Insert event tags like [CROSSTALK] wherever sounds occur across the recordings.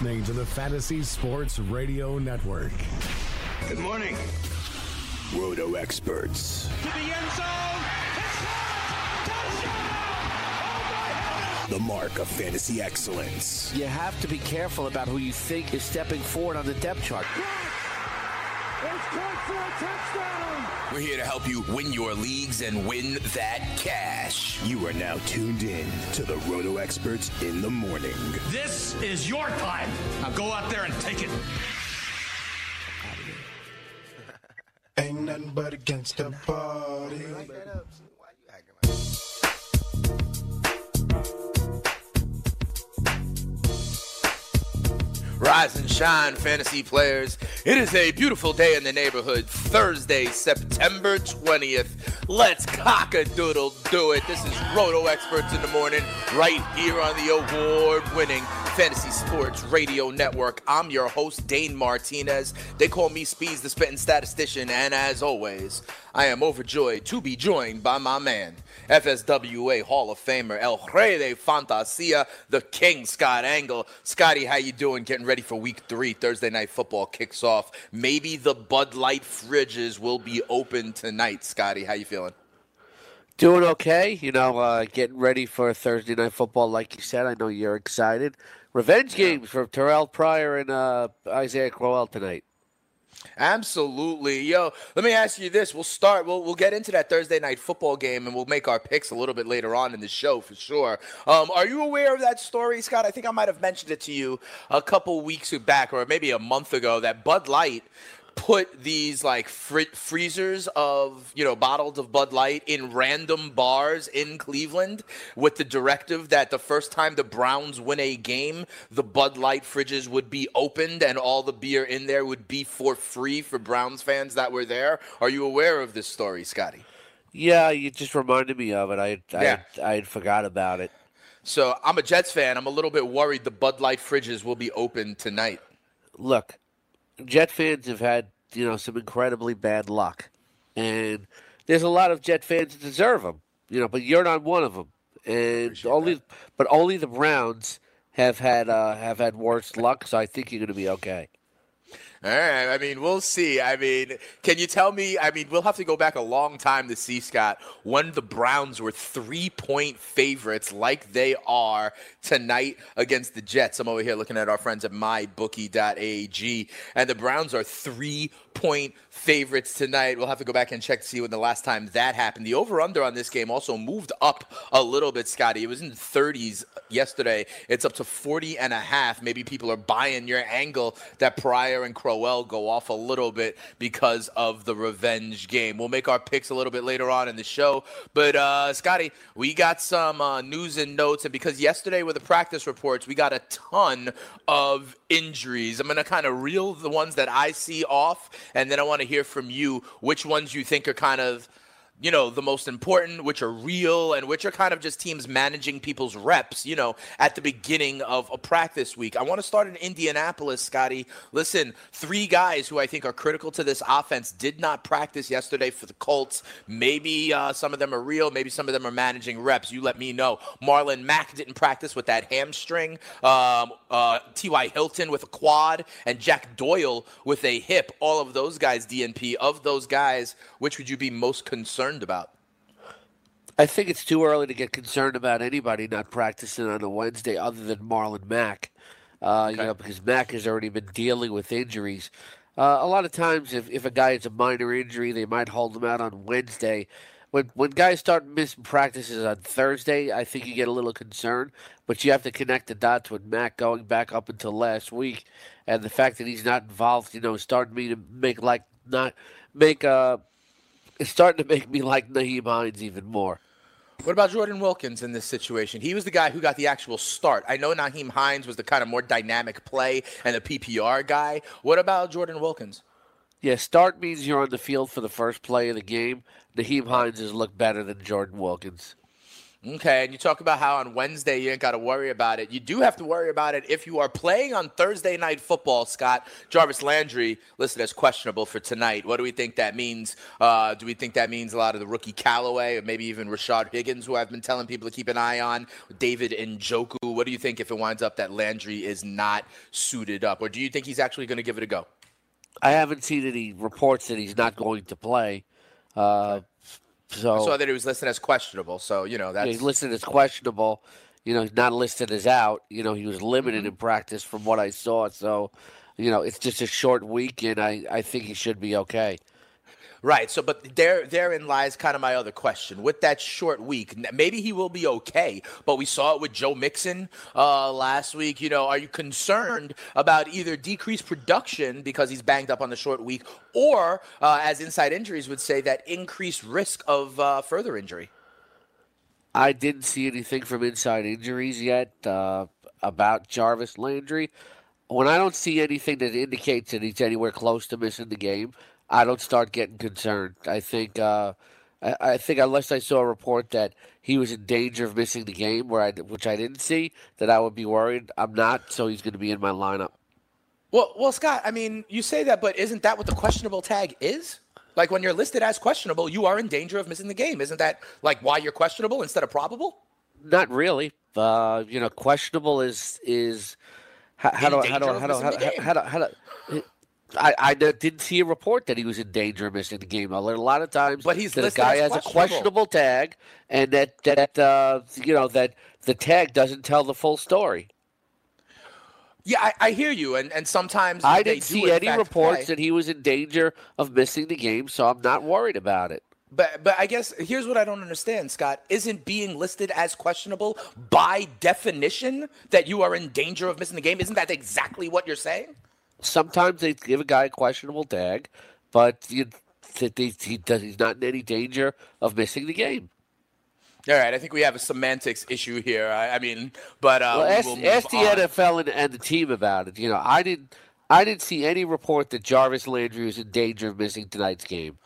You're listening to the Fantasy Sports Radio Network. Good morning. Roto experts. To the end zone. The mark of fantasy excellence. You have to be careful about who you think is stepping forward on the depth chart. We're here to help you win your leagues and win that cash. You are now tuned in to the Roto experts in the morning. This is your time. Now go out there and take it. Ain't nothing but against the party. Rise and shine, fantasy players. It is a beautiful day in the neighborhood, Thursday, September 20th. Let's cock a doodle do it. This is Roto Experts in the Morning, right here on the award winning Fantasy Sports Radio Network. I'm your host, Dane Martinez. They call me Speeds, the spitting statistician, and as always, I am overjoyed to be joined by my man, FSWA Hall of Famer, El Rey de Fantasia, the King, Scott Engel. Scotty, how you doing? Getting ready for Week Three. Thursday Night Football kicks off. Maybe the Bud Light fridges will be open tonight. Scotty, how you feeling? Doing okay, you know, uh, getting ready for Thursday night football. Like you said, I know you're excited. Revenge games for Terrell Pryor and uh, Isaiah Crowell tonight. Absolutely. Yo, let me ask you this. We'll start, we'll, we'll get into that Thursday night football game and we'll make our picks a little bit later on in the show for sure. Um, are you aware of that story, Scott? I think I might have mentioned it to you a couple weeks back or maybe a month ago that Bud Light put these like fr- freezers of you know bottles of Bud Light in random bars in Cleveland with the directive that the first time the Browns win a game, the Bud Light fridges would be opened and all the beer in there would be for free for Browns fans that were there. Are you aware of this story, Scotty? Yeah, you just reminded me of it. I I, Yeah. I had forgot about it. So I'm a Jets fan. I'm a little bit worried the Bud Light fridges will be open tonight. Look, Jet fans have had you know some incredibly bad luck, and there's a lot of Jet fans that deserve them. You know, but you're not one of them, and only but only the Browns have had uh, have had worse luck. So I think you're going to be okay. All right. I mean, we'll see. I mean, can you tell me? I mean, we'll have to go back a long time to see, Scott, when the Browns were three point favorites like they are tonight against the Jets. I'm over here looking at our friends at mybookie.ag, and the Browns are three point favorites tonight. We'll have to go back and check to see when the last time that happened. The over under on this game also moved up a little bit, Scotty. It was in the 30s yesterday. It's up to 40 and a half. Maybe people are buying your angle that Pryor and Crowell go off a little bit because of the revenge game. We'll make our picks a little bit later on in the show. But, uh, Scotty, we got some uh, news and notes. And because yesterday with the practice reports, we got a ton of injuries. I'm going to kind of reel the ones that I see off, and then I want to hear from you which ones you think are kind of you know, the most important, which are real, and which are kind of just teams managing people's reps, you know, at the beginning of a practice week. I want to start in Indianapolis, Scotty. Listen, three guys who I think are critical to this offense did not practice yesterday for the Colts. Maybe uh, some of them are real, maybe some of them are managing reps. You let me know. Marlon Mack didn't practice with that hamstring, um, uh, T.Y. Hilton with a quad, and Jack Doyle with a hip. All of those guys, DNP. Of those guys, which would you be most concerned about? I think it's too early to get concerned about anybody not practicing on a Wednesday other than Marlon Mack. Uh, You know, because Mack has already been dealing with injuries. Uh, a lot of times, if, if a guy has a minor injury, they might hold him out on Wednesday. when when guys start missing practices on Thursday, I think you get a little concerned. But you have to connect the dots with Mack going back up until last week, and the fact that he's not involved, you know, starting me to make like not make uh, it's starting to make me like Nyheim Hines even more. What about Jordan Wilkins in this situation? He was the guy who got the actual start. I know Nyheim Hines was the kind of more dynamic play and the PPR guy. What about Jordan Wilkins? Yeah, start means you're on the field for the first play of the game. Nyheim Hines has looked better than Jordan Wilkins. Okay, and you talk about how on Wednesday you ain't got to worry about it. You do have to worry about it if you are playing on Thursday night football, Scott. Jarvis Landry listed as questionable for tonight. What do we think that means? Uh, do we think that means a lot of the rookie Callaway or maybe even Rashard Higgins, who I've been telling people to keep an eye on? David Njoku. What do you think if it winds up that Landry is not suited up? Or do you think he's actually going to give it a go? I haven't seen any reports that he's not going to play. Uh, so I saw that he was listed as questionable. So you know that's he's listed as questionable. You know, he's not listed as out. You know, he was limited Mm-hmm. in practice from what I saw. So, you know, it's just a short week, and I, I think he should be okay. Right. So, but there, therein lies kind of my other question. With that short week, maybe he will be okay. But we saw it with Joe Mixon uh, last week. You know, are you concerned about either decreased production because he's banged up on the short week, or uh, as inside injuries would say, that increased risk of uh, further injury? I didn't see anything from inside injuries yet uh, about Jarvis Landry. When I don't see anything that indicates that he's anywhere close to missing the game, I don't start getting concerned. I think, uh, I, I think unless I saw a report that he was in danger of missing the game, where I, which I didn't see, that I would be worried. I'm not, so he's going to be in my lineup. Well, well, Scott. I mean, you say that, but isn't that what the questionable tag is? Like when you're listed as questionable, you are in danger of missing the game. Isn't that like why you're questionable instead of probable? Not really. Uh, you know, questionable is is how, how do how do I, how do how, do- how, do- I, I didn't see a report that he was in danger of missing the game. A lot of times But he's the guy has a questionable. questionable tag, and that that uh, you know that the tag doesn't tell the full story. Yeah, I, I hear you, and and sometimes I didn't see any reports play. that he was in danger of missing the game, so I'm not worried about it. But but I guess here's what I don't understand, Scott. Isn't being listed as questionable by definition that you are in danger of missing the game? Isn't that exactly what you're saying? Sometimes they give a guy a questionable tag, but you, that they, he does, he's not in any danger of missing the game. All right, I think we have a semantics issue here. I, I mean, but uh, Well, we ask, will ask the on. NFL and, and the team about it. You know, I didn't, I didn't see any report that Jarvis Landry was in danger of missing tonight's game.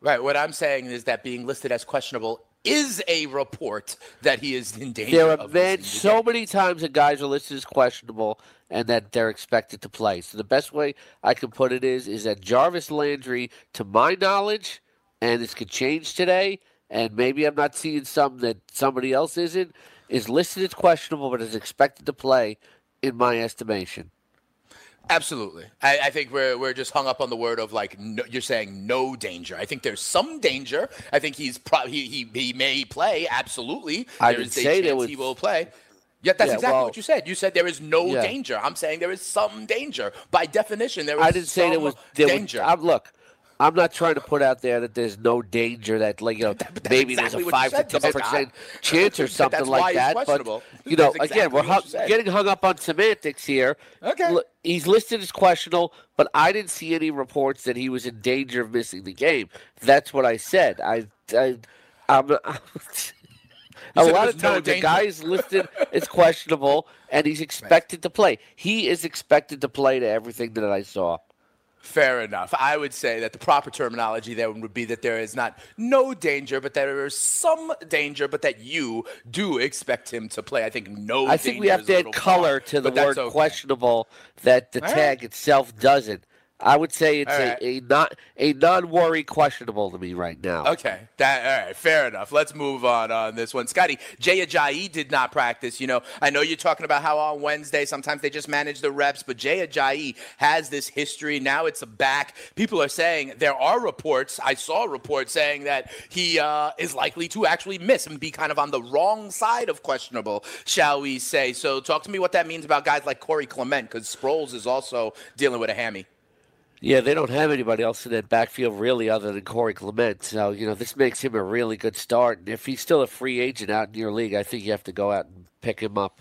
Right. What I'm saying is that being listed as questionable is a report that he is in danger. There are been so game. many times that guys are listed as questionable and that they're expected to play. So the best way I can put it is, is that Jarvis Landry, to my knowledge, and this could change today, and maybe I'm not seeing some that somebody else isn't, is listed as questionable but is expected to play, in my estimation. Absolutely. I, I think we're we're just hung up on the word of like no, you're saying no danger. I think there's some danger. I think he's probably he, he he may play. Absolutely. I There didn't say there chance was- he will play. Yeah, that's Yeah, exactly well- what you said. You said there is no Yeah. danger. I'm saying there is some danger. By definition, there is I didn't say there was there danger. Was, I'm, look, I'm not trying to put out there that there's no danger that like you know [LAUGHS] maybe exactly there's a five to ten percent chance or [LAUGHS] something like that. But you know, That's again, we're exactly what hung, you said. getting hung up on semantics here. Okay. Look, He's listed as questionable, but I didn't see any reports that he was in danger of missing the game. That's what I said. I, I I'm. [LAUGHS] A lot of was no times, the danger. guy is listed as questionable, and he's expected to play. He is expected to play to everything that I saw. Fair enough. I would say that the proper terminology there would be that there is not no danger, but that there is some danger, but that you do expect him to play. I think no. I think we have to add color far, to the word okay. questionable that the All tag right. itself doesn't. I would say it's All a, a not a non-worry questionable to me right now. Okay, that all right, fair enough. Let's move on on this one. Scotty, Jay Ajayi did not practice. You know, I know you're talking about how on Wednesday sometimes they just manage the reps, but Jay Ajayi has this history. Now it's a back. People are saying there are reports. I saw a report saying that he uh, is likely to actually miss and be kind of on the wrong side of questionable, shall we say? So, talk to me what that means about guys like Corey Clement, because Sproles is also dealing with a hammy. Yeah, they don't have anybody else in that backfield really other than Corey Clement. So, you know, this makes him a really good start. And if he's still a free agent out in your league, I think you have to go out and pick him up.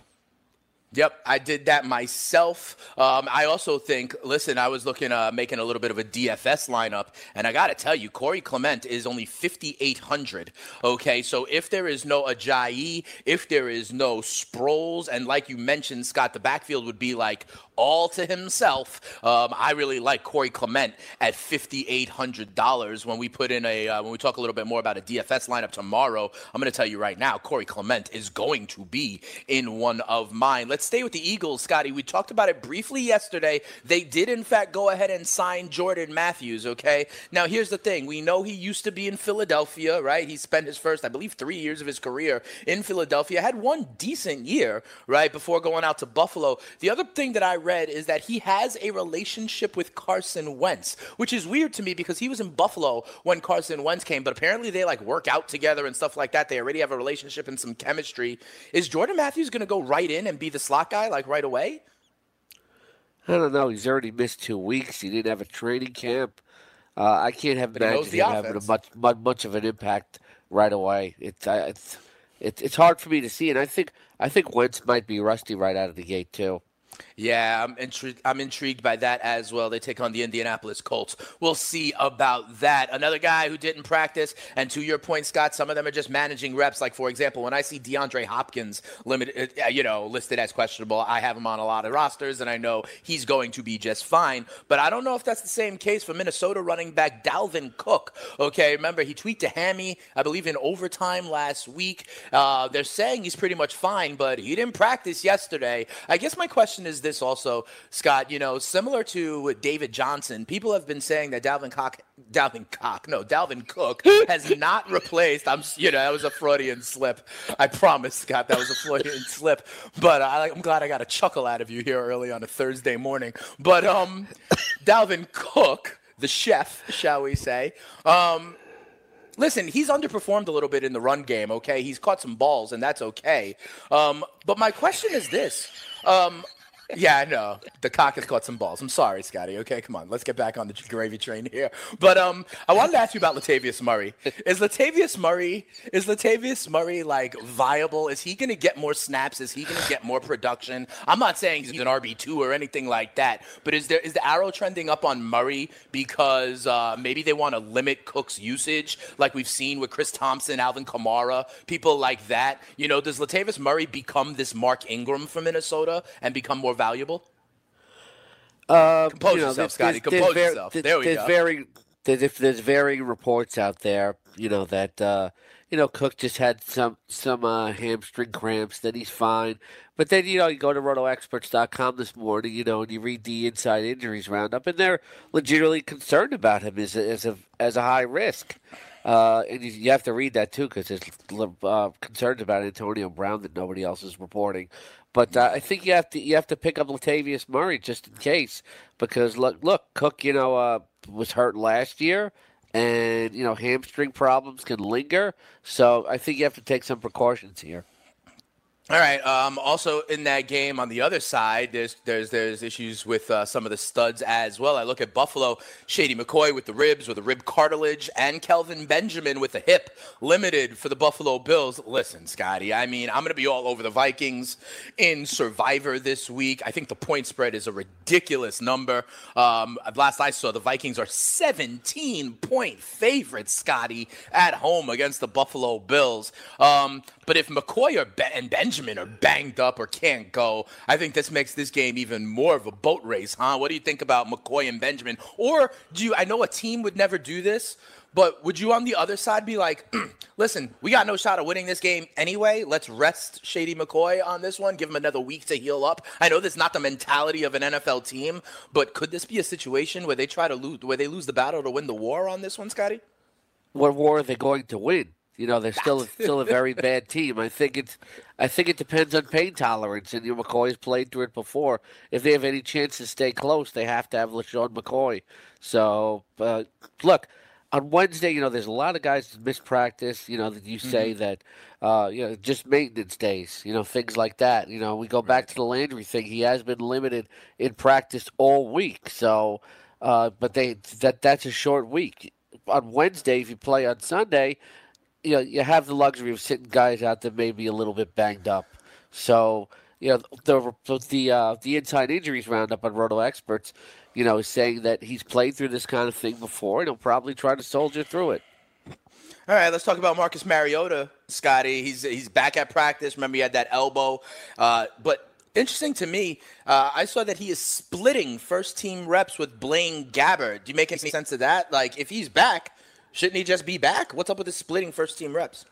Yep, I did that myself. Um, I also think, listen, I was looking, uh, making a little bit of a DFS lineup, and I got to tell you, Corey Clement is only 5,800. Okay, so if there is no Ajayi, if there is no Sproles, and like you mentioned, Scott, the backfield would be like all to himself. Um, I really like Corey Clement at fifty eight hundred dollars. When we put in a uh, when we talk a little bit more about a DFS lineup tomorrow, I'm going to tell you right now, Corey Clement is going to be in one of mine. Let's stay with the Eagles, Scotty. We talked about it briefly yesterday. They did in fact go ahead and sign Jordan Matthews. Okay, now here's the thing: we know he used to be in Philadelphia, right? He spent his first, I believe, three years of his career in Philadelphia. Had one decent year, right, before going out to Buffalo. The other thing that I read is that he has a relationship with Carson Wentz, which is weird to me because he was in Buffalo when Carson Wentz came, but apparently they like work out together and stuff like that. They already have a relationship and some chemistry. Is Jordan Matthews going to go right in and be the slot guy like right away? I don't know. He's already missed two weeks. He didn't have a training camp. Uh, I can't have imagined him having a much, much much of an impact right away. It's it's it's it's hard for me to see, and I think I think Wentz might be rusty right out of the gate too. Yeah, I'm intrigued. I'm intrigued by that as well. They take on the Indianapolis Colts. We'll see about that. Another guy who didn't practice, and to your point, Scott, some of them are just managing reps. Like for example, when I see DeAndre Hopkins limited, uh, you know, listed as questionable, I have him on a lot of rosters, and I know he's going to be just fine. But I don't know if that's the same case for Minnesota running back Dalvin Cook. Okay, remember he tweaked a hammy, I believe, in overtime last week. Uh, they're saying he's pretty much fine, but he didn't practice yesterday. I guess my question is this also, Scott. You know, similar to David Johnson, people have been saying that Dalvin Cook, Dalvin Cook, no, Dalvin Cook [LAUGHS] has not replaced. I'm, you know, that was a Freudian slip. I promise, Scott, that was a Freudian [LAUGHS] slip. But I, I'm glad I got a chuckle out of you here early on a Thursday morning. But um, Dalvin Cook, the chef, shall we say, um, listen, he's underperformed a little bit in the run game, okay? He's caught some balls, and that's okay. Um, but my question is this. Um, yeah, know. The cock has caught some balls. I'm sorry, Scotty. Okay, come on. Let's get back on the gravy train here. But um, I wanted to ask you about Latavius Murray. Is Latavius Murray is Latavius Murray like viable? Is he going to get more snaps? Is he going to get more production? I'm not saying he's an RB two or anything like that. But is there is the arrow trending up on Murray because uh, maybe they want to limit Cook's usage, like we've seen with Chris Thompson, Alvin Kamara, people like that? You know, does Latavius Murray become this Mark Ingram for Minnesota and become more valuable? Uh, Compose you know, yourself, Scotty. Compose there's yourself. var- There we there's go. Very, there's, there's varying reports out there, you know that uh, you know Cook just had some some uh, hamstring cramps, that he's fine. But then you know you go to RotoExperts.com this morning, you know, and you read the inside injuries roundup, and they're legitimately concerned about him as a, as a as a high risk. Uh, and you, you have to read that too because there's uh, concerns about Antonio Brown that nobody else is reporting. But uh, I think you have to you have to pick up Latavius Murray just in case because look look Cook you know uh, was hurt last year and you know hamstring problems can linger. So I think you have to take some precautions here. All right. Um, also in that game on the other side, there's there's there's issues with uh, some of the studs as well. I look at Buffalo, Shady McCoy with the ribs with the rib cartilage, and Kelvin Benjamin with the hip, limited for the Buffalo Bills. Listen, Scotty, I mean I'm gonna be all over the Vikings in Survivor this week. I think the point spread is a ridiculous number. Um, last I saw, the Vikings are 17 point favorites, Scotty, at home against the Buffalo Bills. Um, but if McCoy or ben- and Benjamin are banged up or can't go, I think this makes this game even more of a boat race, huh? What do you think about McCoy and Benjamin? Or do you? I know a team would never do this. But would you on the other side be like, [CLEARS THROAT] listen, we got no shot of winning this game anyway. Let's rest Shady McCoy on this one, give him another week to heal up. I know that's not the mentality of an NFL team, but could this be a situation where they try to lose, where they lose the battle to win the war on this one, Scotty? What war are they going to win? You know, they're still still a [LAUGHS] very bad team. I think it's I think it depends on pain tolerance, and you know, McCoy's played through it before. If they have any chance to stay close, they have to have LeSean McCoy. So, uh, look, on Wednesday, you know, there's a lot of guys that miss practice. You know, that you say that, uh, you know, just maintenance days. You know, things like that. You know, we go back to the Landry thing. He has been limited in practice all week, so. Uh, but they that that's a short week. On Wednesday, if you play on Sunday, you know you have the luxury of sitting guys out that may be a little bit banged up. So you know the the uh, the inside injuries roundup on Roto Experts, you know, is saying that he's played through this kind of thing before and he'll probably try to soldier through it. All right, let's talk about Marcus Mariota, Scotty. He's he's back at practice. Remember, he had that elbow. Uh, but interesting to me, uh, I saw that he is splitting first team reps with Blaine Gabbert. Do you make any sense of that? Like, if he's back, shouldn't he just be back? What's up with the splitting first team reps?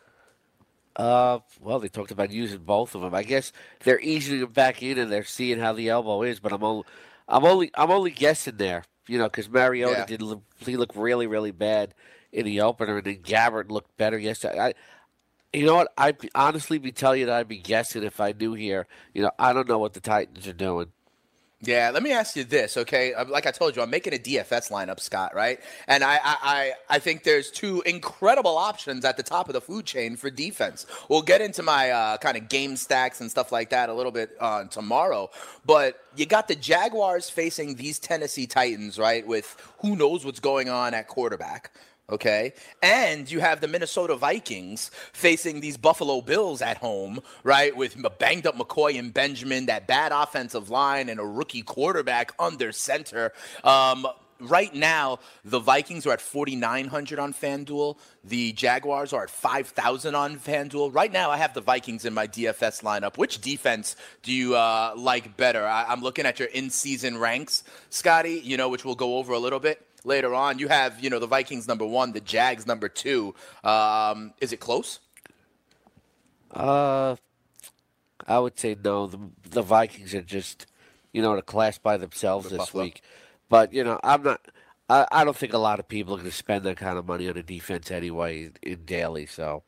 Uh, well, they talked about using both of them. I guess they're easing them back in and they're seeing how the elbow is. But I'm only, I'm only, I'm only guessing there. You know, because Mariota Yeah. did look, he looked really, really bad in the opener, and then Gabbert looked better yesterday. I, you know what? I'd honestly be telling you that I'd be guessing if I knew here. You know, I don't know what the Titans are doing. Yeah, let me ask you this, okay? Uh, Like I told you, I'm making a DFS lineup, Scott, right? And I, I, I, think there's two incredible options at the top of the food chain for defense. We'll get into my uh, kind of game stacks and stuff like that a little bit uh, tomorrow. But you got the Jaguars facing these Tennessee Titans, right? With who knows what's going on at quarterback. Okay. And you have the Minnesota Vikings facing these Buffalo Bills at home, right? With banged up McCoy and Benjamin, that bad offensive line, and a rookie quarterback under center. Um, right now, the Vikings are at 4,900 on FanDuel. The Jaguars are at 5,000 on FanDuel. Right now, I have the Vikings in my DFS lineup. Which defense do you uh, like better? I- I'm looking at your in season ranks, Scotty, you know, which we'll go over a little bit later on. You have, you know, the Vikings number one, the Jags number two. Um, is it close? Uh, I would say no. The, the Vikings are just, you know, in a class by themselves this Buffalo. week. But you know, I'm not. I, I don't think a lot of people are going to spend that kind of money on a defense anyway in, in daily. So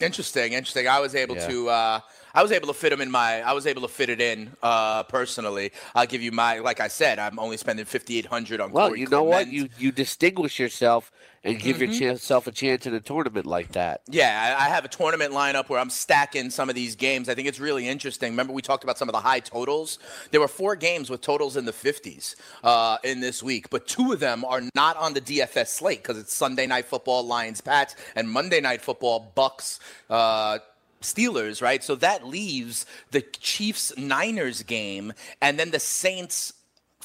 Interesting, interesting. I was able Yeah. to, uh, I was able to fit them in my, I was able to fit it in uh, personally. I'll give you my, like I said, I'm only spending 5,800 on. well, Corey you know what? You you distinguish yourself and give Mm-hmm. yourself a chance in a tournament like that. Yeah, I I have a tournament lineup where I'm stacking some of these games. I think it's really interesting. Remember, we talked about some of the high totals. There were four games with totals in the 50s uh, in this week, but two of them are not on the DFS slate because it's Sunday Night Football, Lions, Pats, and Monday Night Football, Bucs. Uh, Steelers, right? So that leaves the Chiefs Niners game and then the Saints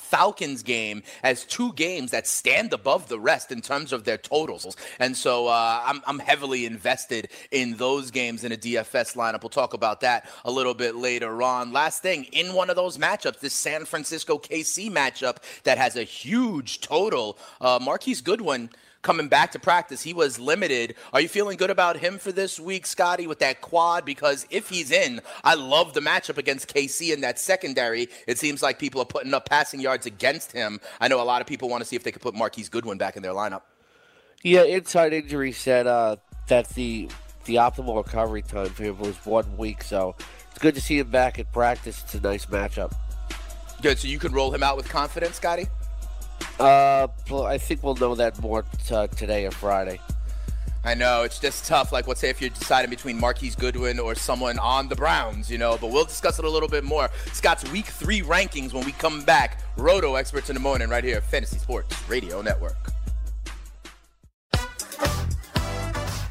Falcons game as two games that stand above the rest in terms of their totals. And so uh, I'm, I'm heavily invested in those games in a DFS lineup. We'll talk about that a little bit later on. Last thing, in one of those matchups, this San Francisco KC matchup that has a huge total, uh, Marquise Goodwin coming back to practice. He was limited. Are you feeling good about him for this week, Scotty, with that quad? Because if he's in, I love the matchup against KC in that secondary. It seems like people are putting up passing yards against him. I know a lot of people want to see if they could put Marquise Goodwin back in their lineup. Yeah, inside injury said uh, that the the optimal recovery time for him was one week. So it's good to see him back at practice. It's a nice matchup. Good. So you can roll him out with confidence, Scotty? Uh, I think we'll know that more t- uh, today or Friday. I know it's just tough. Like, let's say if you're deciding between Marquise Goodwin or someone on the Browns, you know. But we'll discuss it a little bit more. Scott's Week Three rankings when we come back. Roto experts in the morning, right here, at Fantasy Sports Radio Network.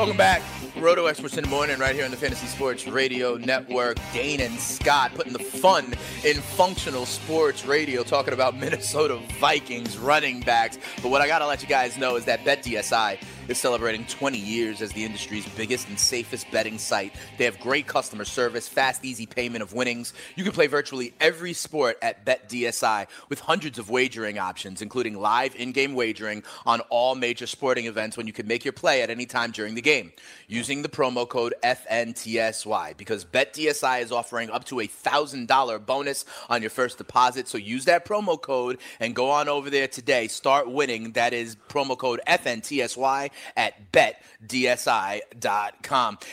Welcome back. Roto Experts in the Morning, right here on the Fantasy Sports Radio Network. Dane and Scott putting the fun in functional sports radio, talking about [LAUGHS] Minnesota Vikings running backs. But what I got to let you guys know is that BetDSI is celebrating 20 years as the industry's biggest and safest betting site. They have great customer service, fast, easy payment of winnings. You can play virtually every sport at BetDSI with hundreds of wagering options, including live in game wagering on all major sporting events when you can make your play at any time during the game using the promo code FNTSY because BetDSI is offering up to a $1,000 bonus on your first deposit. So use that promo code and go on over there today. Start winning. That is promo code FNTSY at betdsi.com.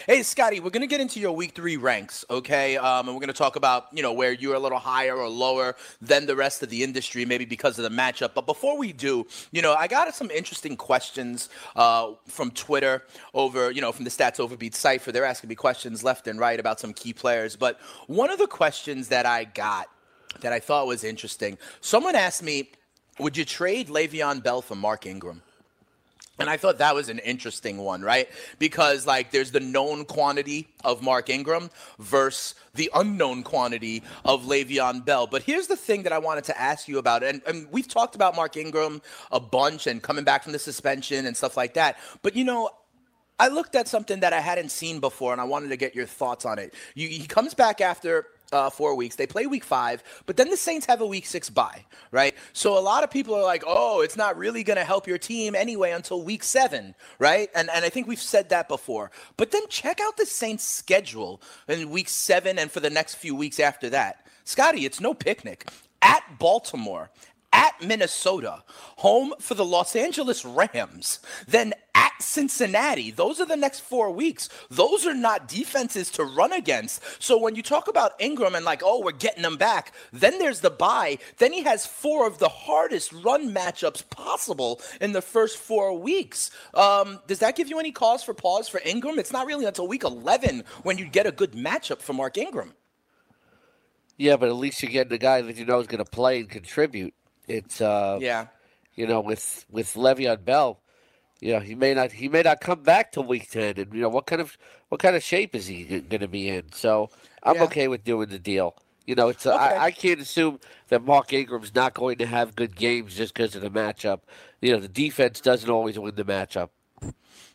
Hey, Scotty, we're going to get into your week three ranks, okay? Um, and we're going to talk about, you know, where you're a little higher or lower than the rest of the industry, maybe because of the matchup. But before we do, you know, I got some interesting questions uh, from Twitter over, you know, from the Stats Overbeat cipher. They're asking me questions left and right about some key players. But one of the questions that I got that I thought was interesting, someone asked me, would you trade Le'Veon Bell for Mark Ingram? And I thought that was an interesting one, right? Because like there's the known quantity of Mark Ingram versus the unknown quantity of Le'Veon Bell. But here's the thing that I wanted to ask you about, and, and we've talked about Mark Ingram a bunch and coming back from the suspension and stuff like that. But you know, I looked at something that I hadn't seen before, and I wanted to get your thoughts on it. You, he comes back after uh, four weeks. They play week five, but then the Saints have a week six bye, right? So a lot of people are like, oh, it's not really going to help your team anyway until week seven, right? And, and I think we've said that before. But then check out the Saints' schedule in week seven and for the next few weeks after that. Scotty, it's no picnic. At Baltimore, at Minnesota, home for the Los Angeles Rams, then at Cincinnati. Those are the next four weeks. Those are not defenses to run against. So when you talk about Ingram and like, oh, we're getting them back, then there's the bye. Then he has four of the hardest run matchups possible in the first four weeks. Um, does that give you any cause for pause for Ingram? It's not really until week 11 when you get a good matchup for Mark Ingram. Yeah, but at least you're getting a guy that you know is going to play and contribute. It's uh, yeah, you know, with with Le'Veon Bell, you know, he may not he may not come back till week ten, and you know what kind of what kind of shape is he going to be in? So I'm Yeah. okay with doing the deal. You know, it's Okay. I, I can't assume that Mark Ingram's not going to have good games just because of the matchup. You know, the defense doesn't always win the matchup.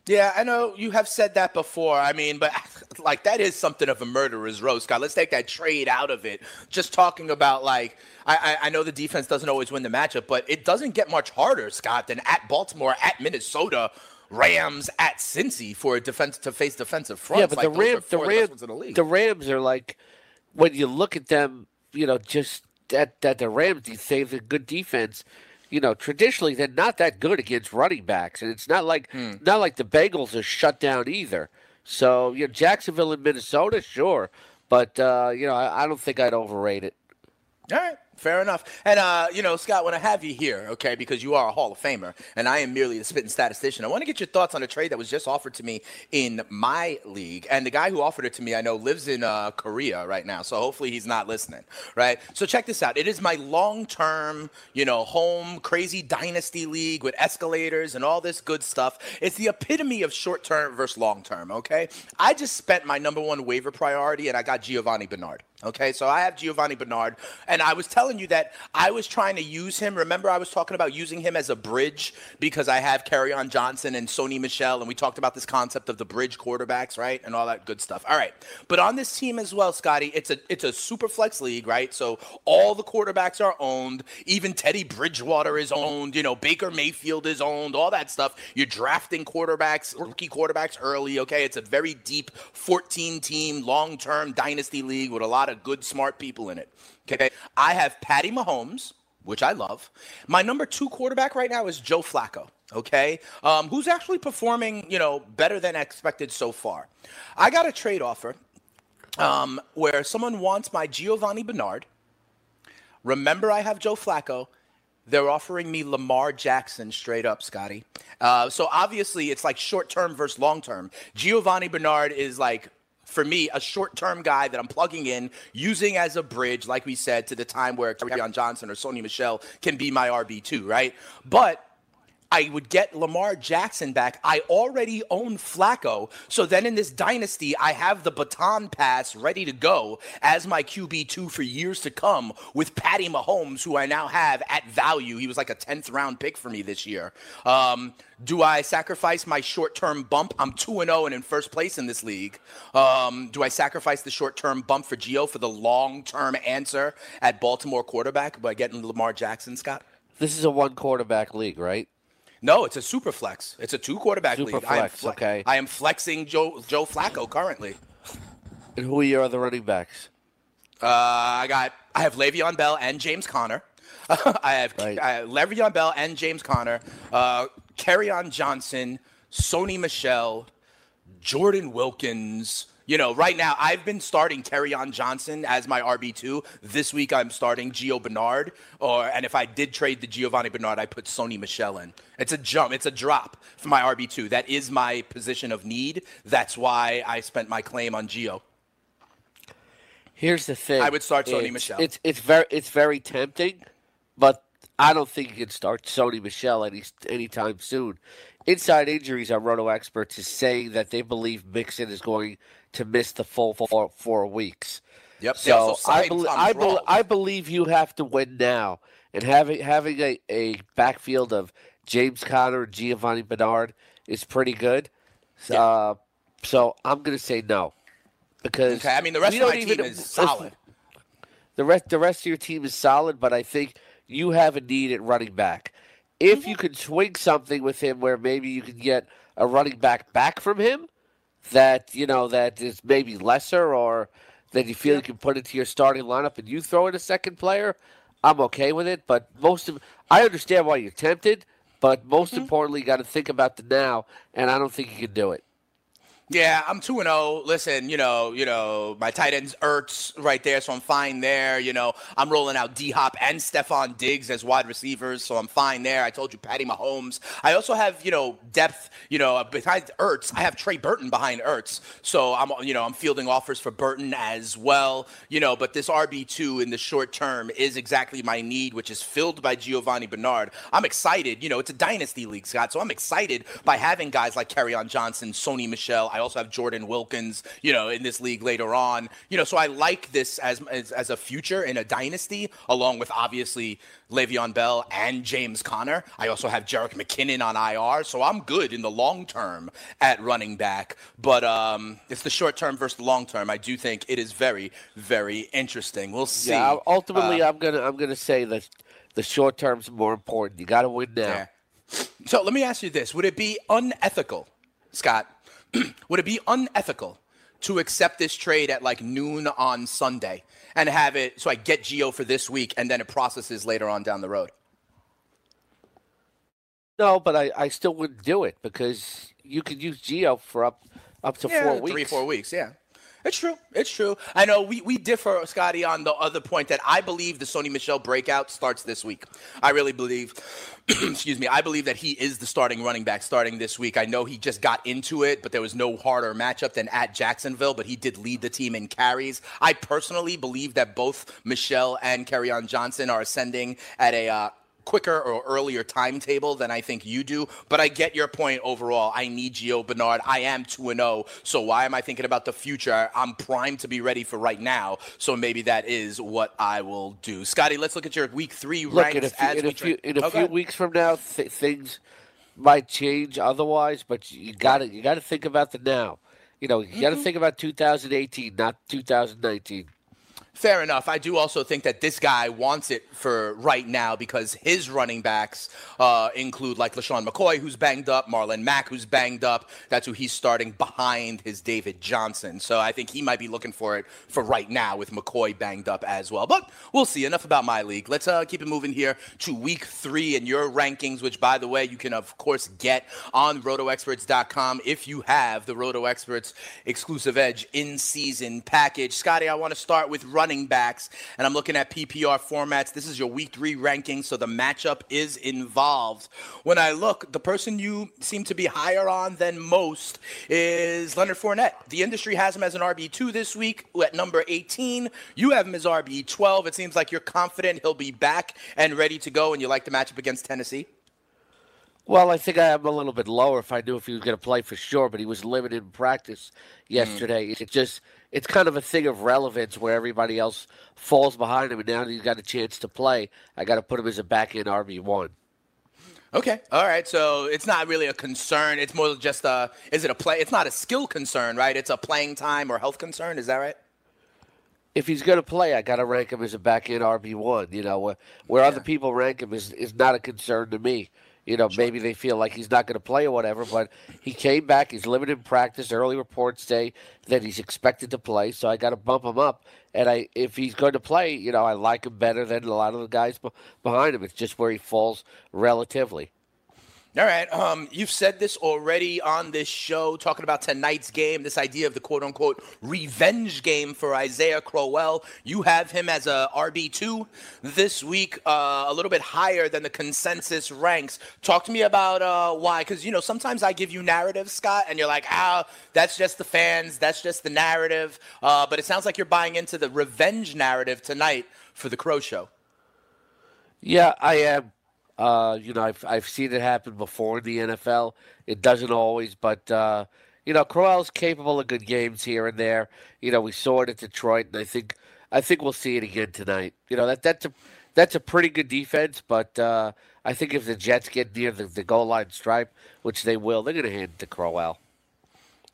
Yeah, I know you have said that before. I mean, but [LAUGHS] like that is something of a murderer's row, Scott. Let's take that trade out of it. Just talking about like I, I I know the defense doesn't always win the matchup, but it doesn't get much harder, Scott, than at Baltimore, at Minnesota, Rams, at Cincy for a defense to face defensive fronts. yeah, but Like, the Rams, the four of best Rams, the the Rams are like when you look at them, you know, just that that the Rams they say the good defense. You know, traditionally they're not that good against running backs, and it's not like Hmm. not like the Bengals are shut down either. So you know, Jacksonville and Minnesota, sure, but uh, you know, I, I don't think I'd overrate it. All right, fair enough. And uh, you know, Scott, when I have you here, okay, because you are a Hall of Famer, and I am merely the spitting statistician, I want to get your thoughts on a trade that was just offered to me in my league. And the guy who offered it to me, I know, lives in uh, Korea right now, so hopefully he's not listening, right? So check this out. It is my long-term, you know, home crazy dynasty league with escalators and all this good stuff. It's the epitome of short-term versus long-term. Okay, I just spent my number one waiver priority, and I got Giovani Bernard. Okay, so I have Giovani Bernard, and I was telling you that I was trying to use him. Remember, I was talking about using him as a bridge because I have on Johnson and Sony Michel, and we talked about this concept of the bridge quarterbacks, right, and all that good stuff. All right, but on this team as well, Scotty, it's a it's a super flex league, right? So all the quarterbacks are owned. Even Teddy Bridgewater is owned. You know, Baker Mayfield is owned. All that stuff. You're drafting quarterbacks, rookie quarterbacks early. Okay, it's a very deep 14 team long term dynasty league with a lot of good, smart people in it. Okay, I have Patty Mahomes, which I love. My number two quarterback right now is Joe Flacco. Okay, um, who's actually performing, you know, better than expected so far. I got a trade offer um, where someone wants my Giovani Bernard. Remember, I have Joe Flacco. They're offering me Lamar Jackson straight up, Scotty. Uh, so obviously, it's like short term versus long term. Giovani Bernard is like, for me, a short term guy that I'm plugging in, using as a bridge, like we said, to the time where on Johnson or Sony Michel can be my RB2, right? But I would get Lamar Jackson back. I already own Flacco. So then in this dynasty, I have the baton pass ready to go as my QB2 for years to come with Patty Mahomes, who I now have at value. He was like a 10th round pick for me this year. Um, do I sacrifice my short term bump? I'm 2 0 and in first place in this league. Um, do I sacrifice the short term bump for Gio for the long term answer at Baltimore quarterback by getting Lamar Jackson, Scott? This is a one quarterback league, right? No, it's a super flex. It's a two quarterback super league. Flex, I am fle- okay. I am flexing Joe Joe Flacco currently. And who are your other running backs? Uh, I got I have Le'Veon Bell and James Conner. [LAUGHS] I have Right. I have Le'Veon Bell and James Conner. Uh, on Johnson, Sony Michel, Jordan Wilkins. You know, right now I've been starting on Johnson as my RB two. This week I'm starting Gio Bernard, or and if I did trade the Giovani Bernard, I put Sony Michel in. It's a jump, it's a drop for my RB two. That is my position of need. That's why I spent my claim on Gio. Here's the thing. I would start Sony It's- Michel. It's it's very it's very tempting, but I don't think you can start Sony Michel any anytime soon. Inside injuries on Roto Experts is saying that they believe Mixon is going to miss the full four, four weeks. Yep. So I, Tom I, Thrall. I believe you have to win now, and having having a, a backfield of James Conner and Giovani Bernard is pretty good. Uh, so I'm going to say no because Okay, I mean the rest of my even- team is solid. the rest the rest of your team is solid, but I think you have a need at running back. If Mm-hmm. you can swing something with him where maybe you can get a running back back from him that, you know, that is maybe lesser or that you feel you can put into your starting lineup and you throw in a second player, I'm okay with it. But most of I understand why you're tempted, but most Mm-hmm. importantly you gotta think about the now and I don't think you can do it. Yeah, I'm two and zero. Listen, you know, you know, my tight ends Ertz right there, so I'm fine there. You know, I'm rolling out D Hop and Stefon Diggs as wide receivers, so I'm fine there. I told you, Patty Mahomes. I also have, you know, depth. You know, uh, besides Ertz, I have Trey Burton behind Ertz, so I'm, you know, I'm fielding offers for Burton as well. You know, but this RB two in the short term is exactly my need, which is filled by Giovani Bernard. I'm excited. You know, it's a dynasty league, Scott, so I'm excited by having guys like on Johnson, Sony Michel. I also have Jordan Wilkins, you know, in this league later on. You know, so I like this as as, as a future in a dynasty, along with obviously Le'Veon Bell and James Conner. I also have Jerick McKinnon on IR, so I'm good in the long term at running back. But um, it's the short term versus the long term. I do think it is very, very interesting. We'll see. Yeah, ultimately Uh, I'm gonna I'm gonna say that the short term's more important. You gotta win now. Yeah. So let me ask you this: Would it be unethical, Scott? [CLEARS THROAT] would it be unethical to accept this trade at like noon on Sunday and have it so I get Gio for this week and then it processes later on down the road? No, but I, I still wouldn't do it because you could use Gio for up up to yeah, four weeks. three, four weeks. Yeah. It's true. It's true. I know we, we differ, Scotty, on the other point that I believe the Sony Michel breakout starts this week. I really believe, [CLEARS THROAT] excuse me, I believe that he is the starting running back starting this week. I know he just got into it, but there was no harder matchup than at Jacksonville, but he did lead the team in carries. I personally believe that both Michel and on Johnson are ascending at a uh, quicker or earlier timetable than I think you do. But I get your point overall. I need Gio Bernard. I am 2 and 0. So why am I thinking about the future? I'm primed to be ready for right now. So maybe that is what I will do. Scotty, let's look at your week three Look, ranks in a few, as in we a few, in a go few weeks from now, th- things might change otherwise. But you got to you got to think about the now. You know, you got to Mm-hmm. think about 2018, not 2019. Fair enough. I do also think that this guy wants it for right now because his running backs uh, include like LeSean McCoy, who's banged up, Marlon Mack, who's banged up. That's who he's starting behind his David Johnson. So I think he might be looking for it for right now with McCoy banged up as well. But we'll see. Enough about my league. Let's uh, keep it moving here to week three and your rankings, which, by the way, you can, of course, get on rotoexperts.com if you have the Roto Experts exclusive edge in season package. Scotty, I want to start with running backs, and I'm looking at PPR formats. This is your week three ranking, so the matchup is involved. When I look, the person you seem to be higher on than most is Leonard Fournette. The industry has him as an RB2 this week at number 18. You have him as RB12. It seems like you're confident he'll be back and ready to go, and you like the matchup against Tennessee. Well, I think I am a little bit lower if I knew if he was going to play for sure, but he was limited in practice yesterday. Mm. It's just it's kind of a thing of relevance where everybody else falls behind him, and now he's got a chance to play. I got to put him as a back end RB one. Okay, all right. So it's not really a concern. It's more just a. Is it a play? It's not a skill concern, right? It's a playing time or health concern. Is that right? If he's going to play, I got to rank him as a back end RB one. You know, where, where yeah. other people rank him is is not a concern to me. You know, maybe they feel like he's not going to play or whatever, but he came back. He's limited in practice. Early reports say that he's expected to play, so I got to bump him up. And I, if he's going to play, you know, I like him better than a lot of the guys behind him. It's just where he falls relatively. All right. Um, you've said this already on this show, talking about tonight's game, this idea of the quote unquote revenge game for Isaiah Crowell. You have him as a RB2 this week, uh, a little bit higher than the consensus ranks. Talk to me about uh, why, because, you know, sometimes I give you narrative, Scott, and you're like, ah, that's just the fans, that's just the narrative. Uh, but it sounds like you're buying into the revenge narrative tonight for the Crow Show. Yeah, I am. Uh, you know, I've I've seen it happen before in the NFL. It doesn't always, but uh, you know, Crowell's capable of good games here and there. You know, we saw it at Detroit, and I think I think we'll see it again tonight. You know, that that's a that's a pretty good defense, but uh, I think if the Jets get near the, the goal line stripe, which they will, they're going to hand it to Crowell.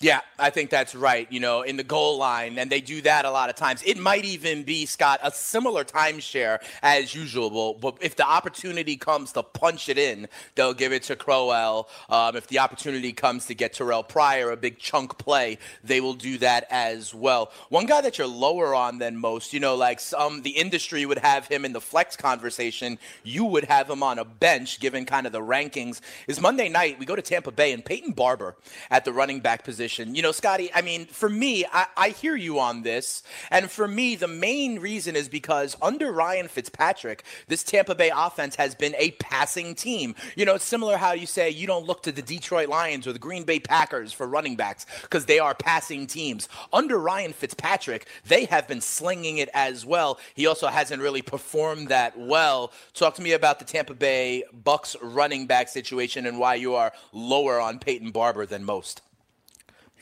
Yeah, I think that's right. You know, in the goal line, and they do that a lot of times. It might even be, Scott, a similar timeshare as usual. But if the opportunity comes to punch it in, they'll give it to Crowell. Um, if the opportunity comes to get Terrelle Pryor a big chunk play, they will do that as well. One guy that you're lower on than most, you know, like some the industry would have him in the flex conversation. You would have him on a bench, given kind of the rankings. Is Monday night we go to Tampa Bay and Peyton Barber at the running back position position. You know, Scotty, I mean, for me, I, I hear you on this. And for me, the main reason is because under Ryan Fitzpatrick, this Tampa Bay offense has been a passing team. You know, it's similar how you say you don't look to the Detroit Lions or the Green Bay Packers for running backs because they are passing teams. Under Ryan Fitzpatrick, they have been slinging it as well. He also hasn't really performed that well. Talk to me about the Tampa Bay Bucs running back situation and why you are lower on Peyton Barber than most.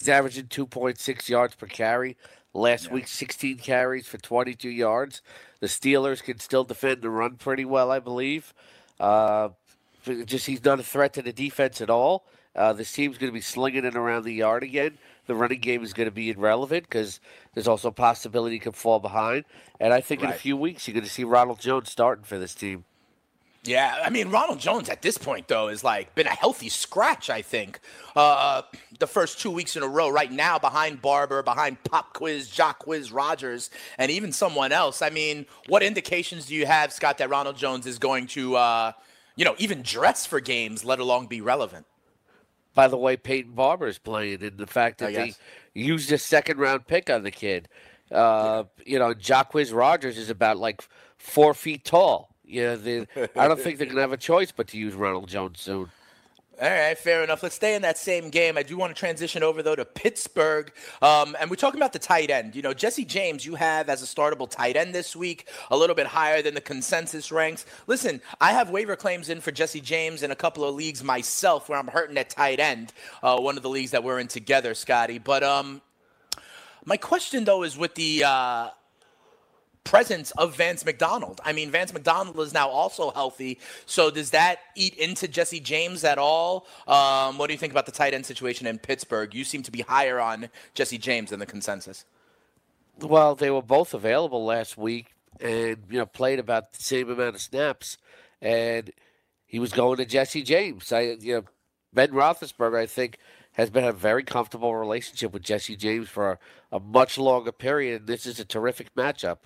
He's averaging 2.6 yards per carry. Last yeah. week, 16 carries for 22 yards. The Steelers can still defend the run pretty well, I believe. Uh, just he's not a threat to the defense at all. Uh, this team's going to be slinging it around the yard again. The running game is going to be irrelevant because there's also a possibility he could fall behind. And I think right. in a few weeks, you're going to see Ronald Jones starting for this team. Yeah, I mean Ronald Jones at this point though is like been a healthy scratch. I think uh, the first two weeks in a row. Right now, behind Barber, behind Pop Quiz, Jacquizz, Rogers, and even someone else. I mean, what indications do you have, Scott, that Ronald Jones is going to, uh, you know, even dress for games, let alone be relevant? By the way, Peyton Barber is playing, and the fact that they used a second round pick on the kid. Uh, yeah. You know, Jacquizz Rogers is about like four feet tall. Yeah, they, I don't think they're going to have a [LAUGHS] choice but to use Ronald Jones soon. All right, fair enough. Let's stay in that same game. I do want to transition over though to Pittsburgh, um, and we're talking about the tight end. You know, Jesse James, you have as a startable tight end this week, a little bit higher than the consensus ranks. Listen, I have waiver claims in for Jesse James in a couple of leagues myself where I'm hurting at tight end. Uh, one of the leagues that we're in together, Scotty. But um, my question though is with the uh, presence of Vance McDonald. I mean, Vance McDonald is now also healthy. So does that eat into Jesse James at all? Um, what do you think about the tight end situation in Pittsburgh? You seem to be higher on Jesse James than the consensus. Well, they were both available last week and, you know, played about the same amount of snaps. And he was going to Jesse James. I, you know, Ben Roethlisberger, I think, has been a very comfortable relationship with Jesse James for a, a much longer period. This is a terrific matchup.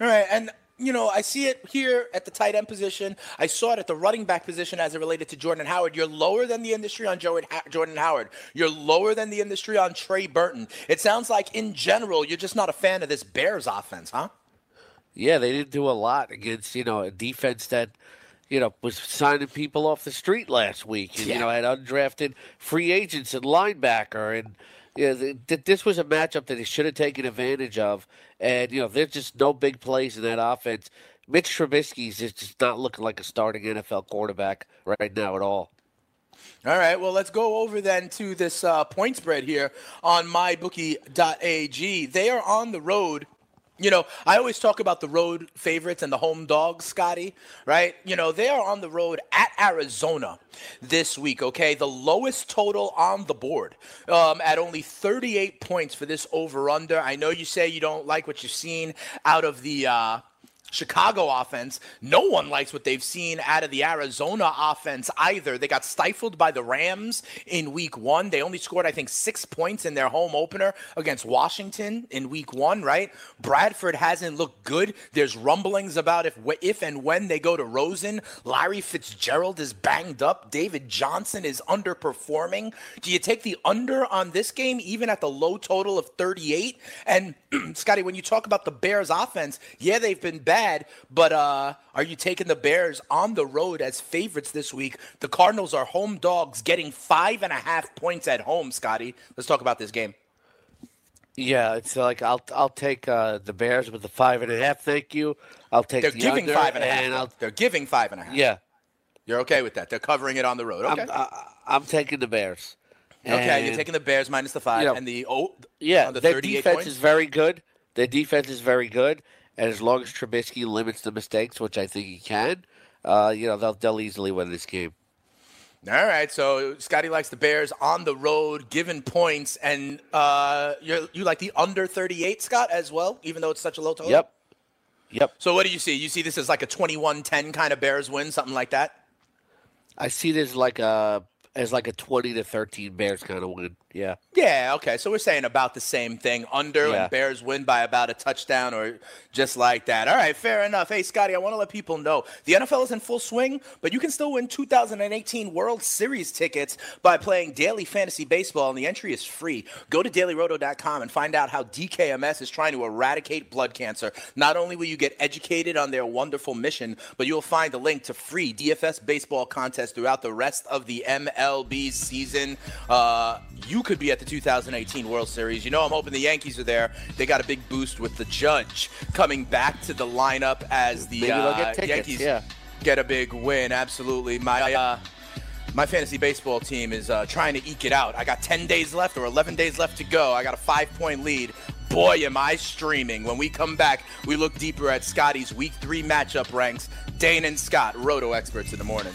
All right, and you know, I see it here at the tight end position. I saw it at the running back position as it related to Jordan Howard. You're lower than the industry on Jordan Howard. You're lower than the industry on Trey Burton. It sounds like, in general, you're just not a fan of this Bears offense, huh? Yeah, they didn't do a lot against, you know, a defense that, you know, was signing people off the street last week. And, yeah. you know, had undrafted free agents and linebacker and – yeah, th- this was a matchup that he should have taken advantage of. And, you know, there's just no big plays in that offense. Mitch Trubisky's just just not looking like a starting NFL quarterback right now at all. All right, well, let's go over then to this uh, point spread here on mybookie.ag. They are on the road. You know, I always talk about the road favorites and the home dogs, Scotty, right? You know, they are on the road at Arizona this week, okay? The lowest total on the board um, at only 38 points for this over under. I know you say you don't like what you've seen out of the. Uh, Chicago offense. No one likes what they've seen out of the Arizona offense either. They got stifled by the Rams in week one. They only scored, I think, six points in their home opener against Washington in week one, right? Bradford hasn't looked good. There's rumblings about if, if and when they go to Rosen. Larry Fitzgerald is banged up. David Johnson is underperforming. Do you take the under on this game, even at the low total of 38? And, [CLEARS THROAT] Scotty, when you talk about the Bears offense, yeah, they've been bad but uh, are you taking the Bears on the road as favorites this week? The Cardinals are home dogs, getting five and a half points at home. Scotty, let's talk about this game. Yeah, it's like I'll I'll take uh, the Bears with the five and a half. Thank you. I'll take. They're the giving five and a half. and They're giving five and a half. yeah, You're okay with that? They're covering it on the road. Okay. I'm, I, I'm taking the Bears. Okay. You're taking the Bears minus the five you know, and the oh Yeah, the their defense points. is very good. Their defense is very good, and as long as Trubisky limits the mistakes, which I think he can, uh, you know they'll they'll easily win this game. All right, so Scotty likes the Bears on the road, given points, and uh, you you like the under 38, Scott, as well, even though it's such a low total. Yep, yep. So what do you see? You see this as like a 21-10 kind of Bears win, something like that? I see this like a as like a twenty to thirteen Bears kind of win. Yeah. Yeah, okay. So we're saying about the same thing. Under Yeah. and Bears win by about a touchdown or just like that. All right, fair enough. Hey, Scotty, I want to let people know the NFL is in full swing, but you can still win 2018 World Series tickets by playing daily fantasy baseball, and the entry is free. Go to dailyroto.com and find out how DKMS is trying to eradicate blood cancer. Not only will you get educated on their wonderful mission, but you'll find a link to free DFS baseball contests throughout the rest of the MLB season. Uh, you could be at the 2018 World Series. You know, I'm hoping the Yankees are there. They got a big boost with the Judge coming back to the lineup as the uh, get tickets, Yankees yeah. get a big win. Absolutely, my. Uh, my fantasy baseball team is uh, trying to eke it out. I got 10 days left or 11 days left to go. I got a five point lead. Boy, am I streaming. When we come back, we look deeper at Scotty's week three matchup ranks. Dane and Scott, Roto experts in the morning.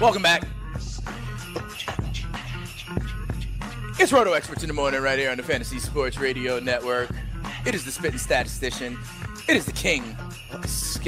Welcome back. It's Roto Experts in the morning right here on the Fantasy Sports Radio Network. It is the spitting statistician. It is the king,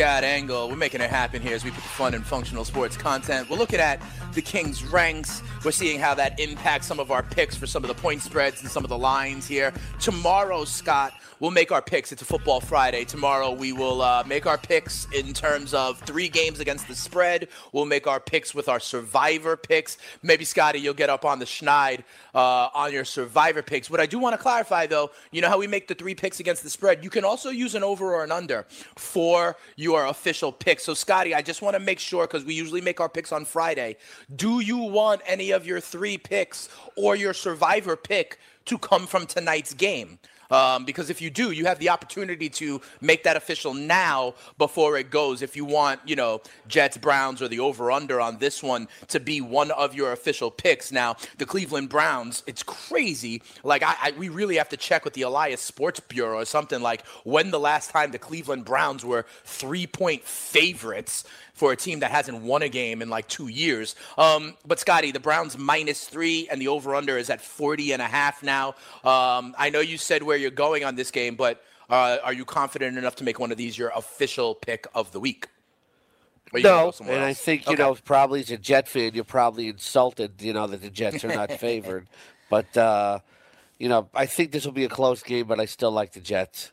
Scott Engel. We're making it happen here as we put the fun and functional sports content. We're looking at the king's ranks. We're seeing how that impacts some of our picks for some of the point spreads and some of the lines here. Tomorrow, Scott, we'll make our picks. It's a football Friday. Tomorrow, we will uh, make our picks in terms of three games against the spread. We'll make our picks with our survivor picks. Maybe, Scotty, you'll get up on the schneid uh, on your survivor picks. What I do want to clarify, though, you know how we make the three picks against the spread? You can also use an over or an under for your official pick. So, Scotty, I just want to make sure because we usually make our picks on Friday. Do you want any of your three picks or your survivor pick to come from tonight's game? Um, because if you do, you have the opportunity to make that official now before it goes. If you want, you know, Jets, Browns, or the over under on this one to be one of your official picks. Now, the Cleveland Browns, it's crazy. Like, I, I we really have to check with the Elias Sports Bureau or something like when the last time the Cleveland Browns were three point favorites for a team that hasn't won a game in like two years. Um, but Scotty, the Browns minus three and the over under is at 40 and a half now. Um, I know you said where you're going on this game, but uh, are you confident enough to make one of these your official pick of the week? Or you gonna go No, and I think you Okay. know probably as a Jet fan, you're probably insulted. You know that the Jets are not [LAUGHS] favored, but uh, you know I think this will be a close game, but I still like the Jets.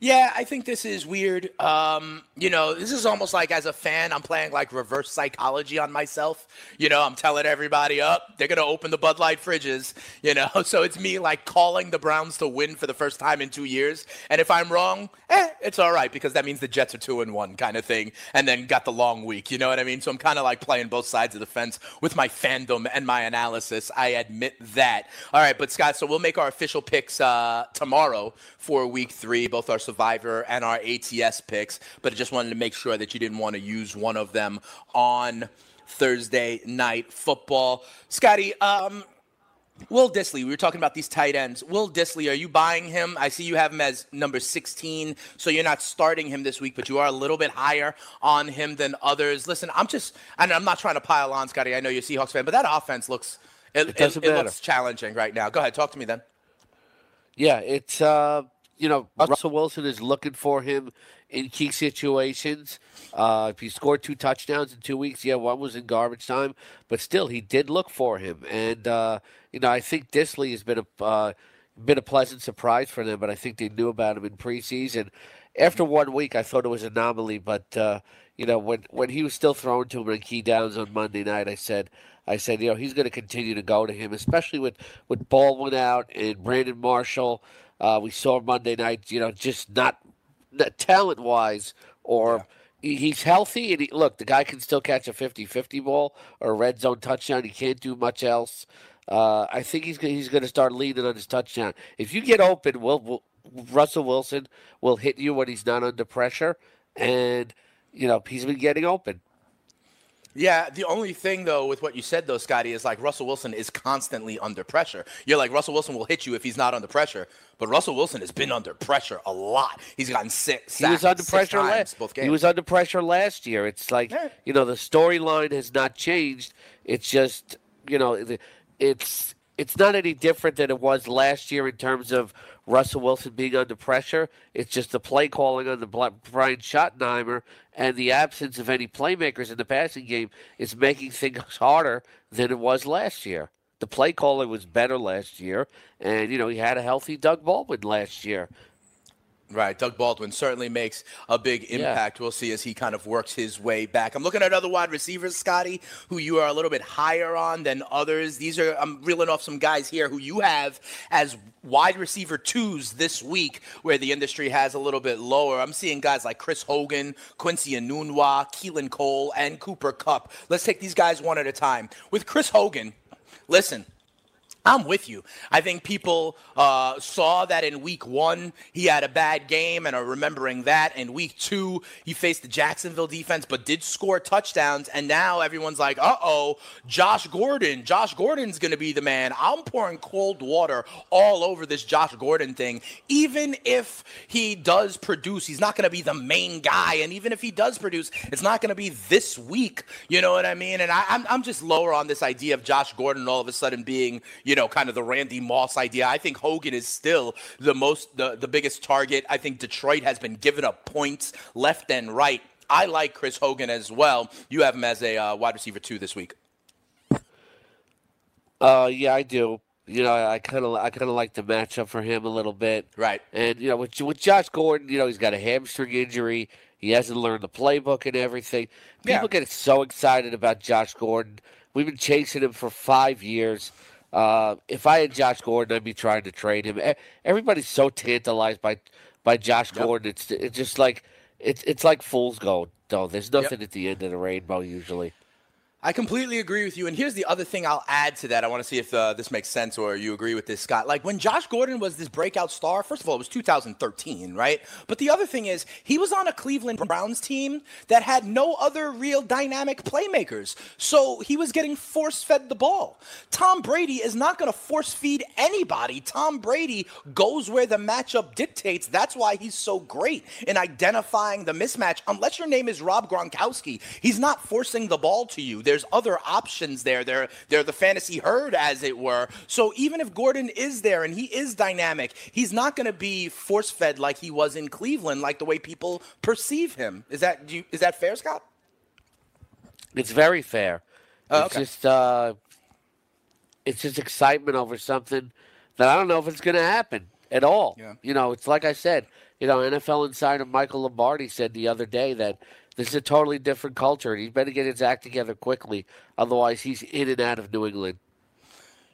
Yeah, I think this is weird. Um, you know, this is almost like as a fan, I'm playing like reverse psychology on myself. You know, I'm telling everybody up, they're gonna open the Bud Light fridges. [LAUGHS] You know, so it's me like calling the Browns to win for the first time in two years. And if I'm wrong, eh, it's all right because that means the Jets are two and one kind of thing, and then got the long week. You know what I mean? So I'm kind of like playing both sides of the fence with my fandom and my analysis. I admit that. All right, but Scott, so we'll make our official picks uh, tomorrow for week three, both our Survivor and our ATS picks. But I just wanted to make sure that you didn't want to use one of them on Thursday night football. Scotty, um, Will Dissly, we were talking about these tight ends. Will Dissly, are you buying him? I see you have him as number 16, so you're not starting him this week, but you are a little bit higher on him than others. Listen, I'm just, and I'm not trying to pile on, Scotty. I know you're a Seahawks fan, but that offense looks, it, it, it matter. looks challenging right now. Go ahead, talk to me then. Yeah, it's uh, you know Russell Wilson is looking for him in key situations. Uh, if he scored two touchdowns in two weeks, yeah, one was in garbage time, but still he did look for him, and uh, you know I think Dissly has been a uh, been a pleasant surprise for them, but I think they knew about him in preseason. After one week, I thought it was an anomaly, but uh, you know when when he was still thrown to him in key downs on Monday night, I said. I said, you know, he's going to continue to go to him, especially with, with Baldwin out and Brandon Marshall. Uh, we saw Monday night, you know, just not, not talent wise or he- he's healthy. And he, look, the guy can still catch a 50 50 ball or a red zone touchdown. He can't do much else. Uh, I think he's, he's going to start leaning on his touchdown. If you get open, we'll, we'll, Russell Wilson will hit you when he's not under pressure. And, you know, he's been getting open. Yeah, the only thing though with what you said though, Scotty, is like Russell Wilson is constantly under pressure. You're like Russell Wilson will hit you if he's not under pressure, but Russell Wilson has been under pressure a lot. He's gotten six. He was under pressure last. both games. He was under pressure last year. It's like you know the storyline has not changed. It's just you know it's it's not any different than it was last year in terms of Russell Wilson being under pressure. It's just the play calling on the Brian Schottenheimer and the absence of any playmakers in the passing game is making things [LAUGHS] harder than it was last year. The play calling was better last year, and you know he had a healthy Doug Baldwin last year. Right, Doug Baldwin certainly makes a big impact. We'll see as he kind of works his way back. I'm looking at other wide receivers, Scotty, who you are a little bit higher on than others. These are I'm reeling off some guys here who you have as wide receiver twos this week, where the industry has a little bit lower. I'm seeing guys like Chris Hogan, Quincy Enunwa, Keelan Cole, and Cooper Kupp. Let's take these guys one at a time. With Chris Hogan, listen. I'm with you. I think people uh, saw that in week one he had a bad game and are remembering that. In week two, he faced the Jacksonville defense but did score touchdowns. And now everyone's like, uh oh, Josh Gordon. Josh Gordon's going to be the man. I'm pouring cold water all over this Josh Gordon thing. Even if he does produce, he's not going to be the main guy. And even if he does produce, it's not going to be this week. You know what I mean? And I, I'm, I'm just lower on this idea of Josh Gordon all of a sudden being, you know, kind of the Randy Moss idea. I think Hogan is still the most, the, the biggest target. I think Detroit has been giving up points left and right. I like Chris Hogan as well. You have him as a uh, wide receiver two this week. Uh, yeah, I do. You know, I kind of, I kind of like the matchup for him a little bit. Right. And you know, with with Josh Gordon, you know, he's got a hamstring injury. He hasn't learned the playbook and everything. People Yeah. get so excited about Josh Gordon. We've been chasing him for five years. Uh, if I had Josh Gordon, I'd be trying to trade him. Everybody's so tantalized by by Josh Gordon. It's it's just like it's it's like fool's gold. Though there's nothing at the end of the rainbow usually. I completely agree with you. And here's the other thing I'll add to that. I want to see if uh, this makes sense or you agree with this, Scott. Like when Josh Gordon was this breakout star, first of all, it was 2013, right? But the other thing is, he was on a Cleveland Browns team that had no other real dynamic playmakers. So he was getting force fed the ball. Tom Brady is not going to force feed anybody. Tom Brady goes where the matchup dictates. That's why he's so great in identifying the mismatch. Unless your name is Rob Gronkowski, he's not forcing the ball to you. There's other options there. They're they're the fantasy herd, as it were. So even if Gordon is there and he is dynamic, he's not going to be force fed like he was in Cleveland, like the way people perceive him. Is that do you, is that fair, Scott? It's very fair. Oh, it's okay. just uh, it's just excitement over something that I don't know if it's going to happen at all. Yeah. You know, it's like I said. You know, NFL insider Michael Lombardi said the other day that this is a totally different culture, and he better get his act together quickly. Otherwise, he's in and out of New England.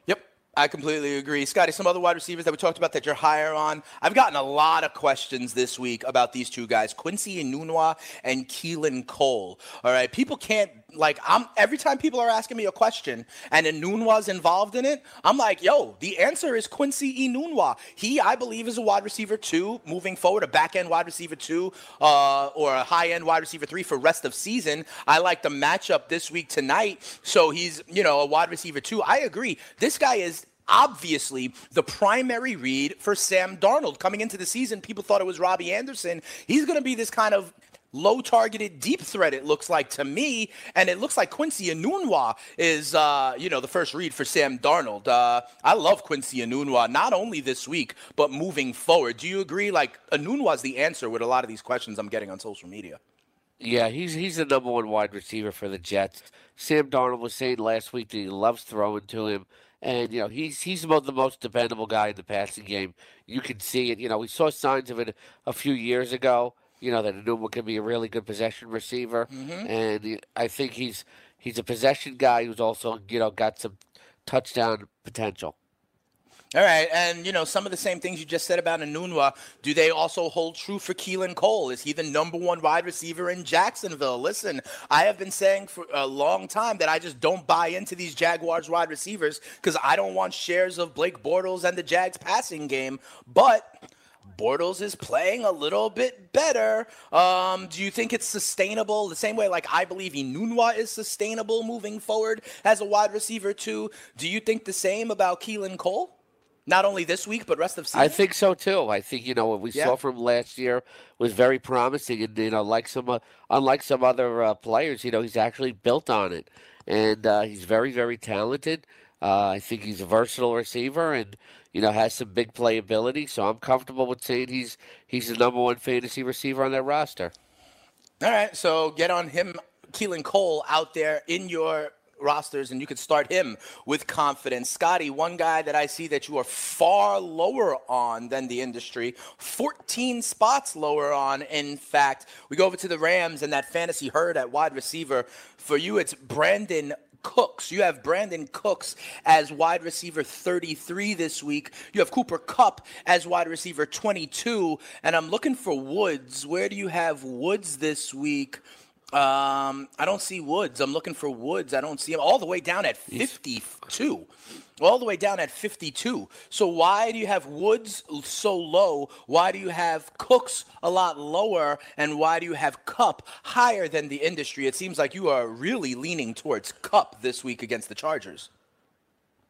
Yep, I completely agree. Scotty, some other wide receivers that we talked about that you're higher on. I've gotten a lot of questions this week about these two guys, Quincy Enunwa and Keelan Cole. All right, people can't like I'm every time people are asking me a question and Enunwa's involved in it, I'm like, yo, the answer is Quincy Enunwa. He, I believe, is a wide receiver two moving forward, a back end wide receiver two, uh, or a high end wide receiver three for rest of season. I like the matchup this week tonight. So he's, you know, a wide receiver two. I agree. This guy is obviously the primary read for Sam Darnold. Coming into the season, people thought it was Robbie Anderson. He's going to be this kind of low targeted deep threat it looks like to me and it looks like quincy enunwa is uh, you know the first read for sam darnold uh, i love quincy enunwa not only this week but moving forward do you agree like enunwa's the answer with a lot of these questions i'm getting on social media Yeah, he's he's the number one wide receiver for the Jets. Sam Darnold was saying last week that he loves throwing to him, and you know he's he's about the most dependable guy in the passing game. You can see it. You know we saw signs of it a few years ago. You know that Enunwa can be a really good possession receiver, mm-hmm. and I think he's he's a possession guy who's also you know got some touchdown potential. All right, and you know some of the same things you just said about Enunwa. Do they also hold true for Keelan Cole? Is he the number one wide receiver in Jacksonville? Listen, I have been saying for a long time that I just don't buy into these Jaguars wide receivers because I don't want shares of Blake Bortles and the Jags passing game. But Bortles is playing a little bit better. Um, do you think it's sustainable? The same way, like I believe Enunwa is sustainable moving forward as a wide receiver too. Do you think the same about Keelan Cole? Not only this week, but rest of season. I think so too. I think you know what we Yeah. saw from last year was very promising, and you know, like some, uh, unlike some other uh, players, you know, he's actually built on it, and uh, he's very, very talented. Uh, I think he's a versatile receiver, and you know, has some big playability. So I'm comfortable with saying he's he's the number one fantasy receiver on that roster. All right, so get on him, Keelan Cole, out there in your rosters, and you can start him with confidence. Scotty, one guy that I see that you are far lower on than the industry, 14 spots lower on. In fact, we go over to the Rams and that fantasy herd at wide receiver. For you, it's Brandin Cooks. You have Brandin Cooks as wide receiver 33 this week. You have Cooper Kupp as wide receiver 22. And I'm looking for Woods. Where do you have Woods this week? Um, I don't see Woods. I'm looking for Woods. I don't see him all the way down at 52. All the way down at 52. So why do you have Woods so low? Why do you have Cooks a lot lower? And why do you have Kupp higher than the industry? It seems like you are really leaning towards Kupp this week against the Chargers.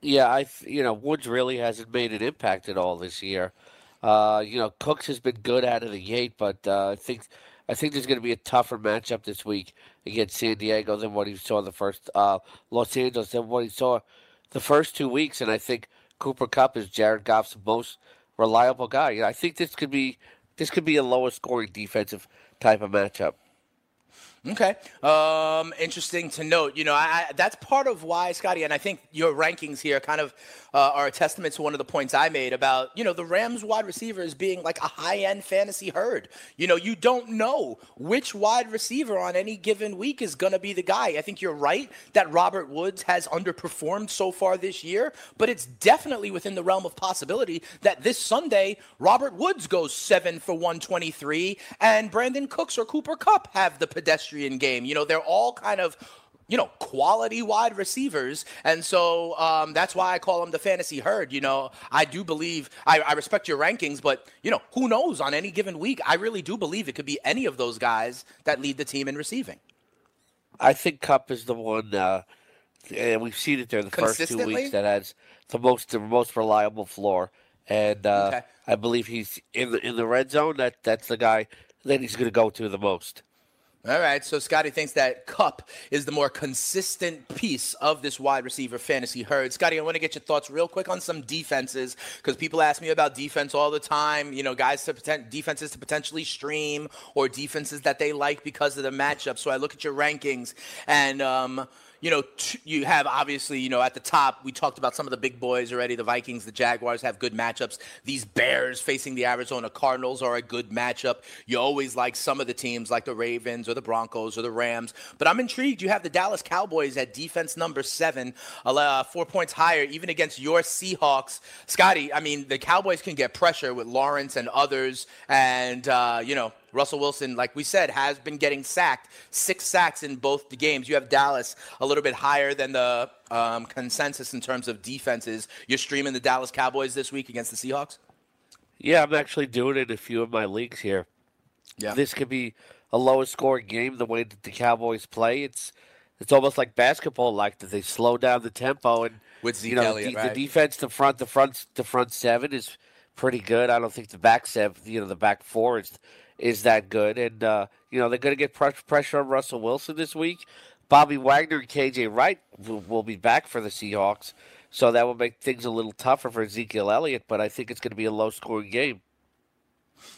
Yeah, I you know Woods really hasn't made an impact at all this year. Uh, you know Cooks has been good out of the gate, but uh, I think I think there's going to be a tougher matchup this week against San Diego than what he saw the first uh, Los Angeles than what he saw the first two weeks, and I think Cooper Kupp is Jared Goff's most reliable guy. You know, I think this could be this could be a lower scoring defensive type of matchup. Okay. Um, interesting to note. You know, I, I, that's part of why, Scotty, and I think your rankings here kind of uh, are a testament to one of the points I made about, you know, the Rams wide receivers being like a high end fantasy herd. You know, you don't know which wide receiver on any given week is going to be the guy. I think you're right that Robert Woods has underperformed so far this year, but it's definitely within the realm of possibility that this Sunday, Robert Woods goes seven for 123 and Brandin Cooks or Cooper Kupp have the pedestrian game. You know, they're all kind of you know, quality wide receivers. And so um, that's why I call them the fantasy herd. You know, I do believe, I, I, respect your rankings, but, you know, who knows on any given week? I really do believe it could be any of those guys that lead the team in receiving. I think Kupp is the one, uh, and we've seen it there the first two weeks that has the most the most reliable floor. And uh, Okay. I believe he's in the in the red zone. That that's the guy that he's going to go to the most. All right, so Scotty thinks that Kupp is the more consistent piece of this wide receiver fantasy herd. Scotty, I want to get your thoughts real quick on some defenses because people ask me about defense all the time. You know, guys to poten- defenses to potentially stream or defenses that they like because of the matchup. So I look at your rankings and. Um, you know, t- you have obviously, you know, at the top, we talked about some of the big boys already. The Vikings, the Jaguars have good matchups. These Bears facing the Arizona Cardinals are a good matchup. You always like some of the teams like the Ravens or the Broncos or the Rams. But I'm intrigued. You have the Dallas Cowboys at defense number seven, uh, four points higher, even against your Seahawks. Scotty, I mean, the Cowboys can get pressure with Lawrence and others. And, uh, you know, Russell Wilson, like we said, has been getting sacked. Six sacks in both the games. You have Dallas a little bit higher than the um, consensus in terms of defenses. You're streaming the Dallas Cowboys this week against the Seahawks? Yeah, I'm actually doing it in a few of my leagues here. Yeah. This could be a lower scoring game the way that the Cowboys play. It's it's almost like basketball, like that they slow down the tempo and with Zeke you know, Elliott, the, right? the defense, the front, the front, the front seven is pretty good. I don't think the back seven, you know, the back four is is that good, and uh, you know they're going to get pressure on Russell Wilson this week. Bobby Wagner and KJ Wright will, will be back for the Seahawks, so that will make things a little tougher for Ezekiel Elliott. But I think it's going to be a low scoring game.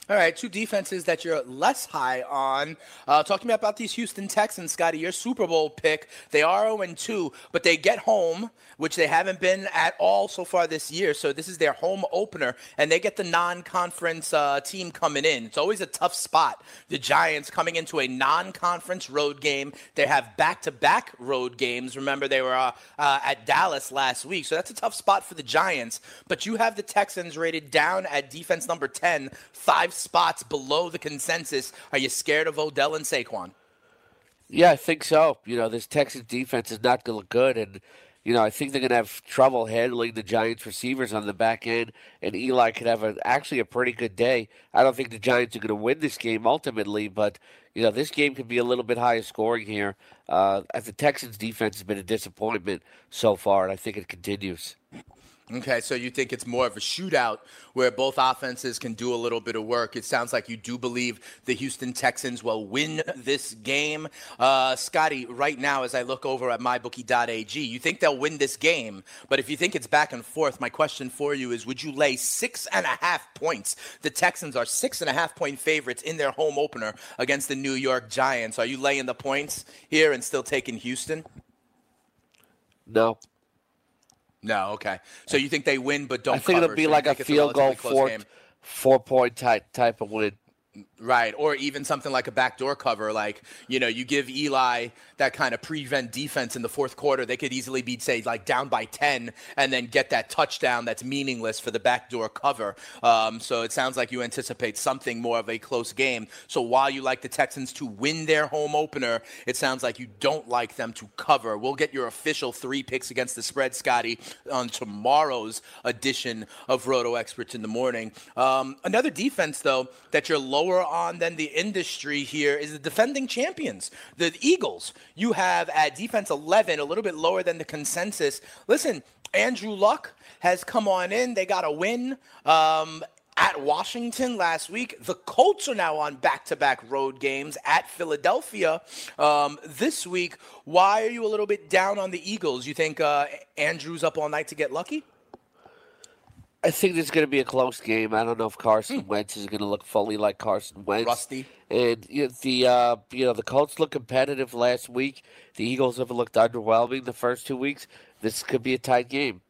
All right, two defenses that you're less high on. Uh, talk to me about these Houston Texans, Scotty. Your Super Bowl pick. They are 0 2, but they get home, which they haven't been at all so far this year. So this is their home opener, and they get the non-conference uh, team coming in. It's always a tough spot. The Giants coming into a non-conference road game. They have back-to-back road games. Remember, they were uh, uh, at Dallas last week, so that's a tough spot for the Giants. But you have the Texans rated down at defense number 10 five spots below the consensus. Are you scared of Odell and Saquon? Yeah, I think so. You know, this Texas defense is not going to look good, and you know, I think they're going to have trouble handling the Giants receivers on the back end, and Eli could have a, actually a pretty good day. I don't think the Giants are going to win this game ultimately, but you know, this game could be a little bit higher scoring here. Uh, as the Texans defense has been a disappointment so far, and I think it continues. Okay, so you think it's more of a shootout where both offenses can do a little bit of work. It sounds like you do believe the Houston Texans will win this game. Uh, Scotty, right now, as I look over at mybookie.ag, you think they'll win this game, but if you think it's back and forth, my question for you is would you lay six and a half points? The Texans are six and a half point favorites in their home opener against the New York Giants. Are you laying the points here and still taking Houston? No. No, okay. So you think they win, but don't. I think cover, it'll be so like a field goal, four, game. four point type type of win. Right, or even something like a backdoor cover, like you know, you give Eli that kind of prevent defense in the fourth quarter. They could easily be say like down by ten, and then get that touchdown that's meaningless for the backdoor cover. Um, so it sounds like you anticipate something more of a close game. So while you like the Texans to win their home opener, it sounds like you don't like them to cover. We'll get your official three picks against the spread, Scotty, on tomorrow's edition of Roto Experts in the morning. Um, another defense though that you're low lower on than the industry here is the defending champions, the Eagles. You have at defense 11, a little bit lower than the consensus. Listen, Andrew Luck has come on in. They got a win. Um, at Washington last week. The Colts are now on back to back road games at Philadelphia um, this week. Why are you a little bit down on the Eagles? You think uh, Andrew's up all night to get lucky? I think this is going to be a close game. I don't know if Carson hmm. Wentz is going to look fully like Carson Wentz. Rusty. And you know, the uh, you know the Colts look competitive last week. The Eagles have looked underwhelming the first two weeks. This could be a tight game.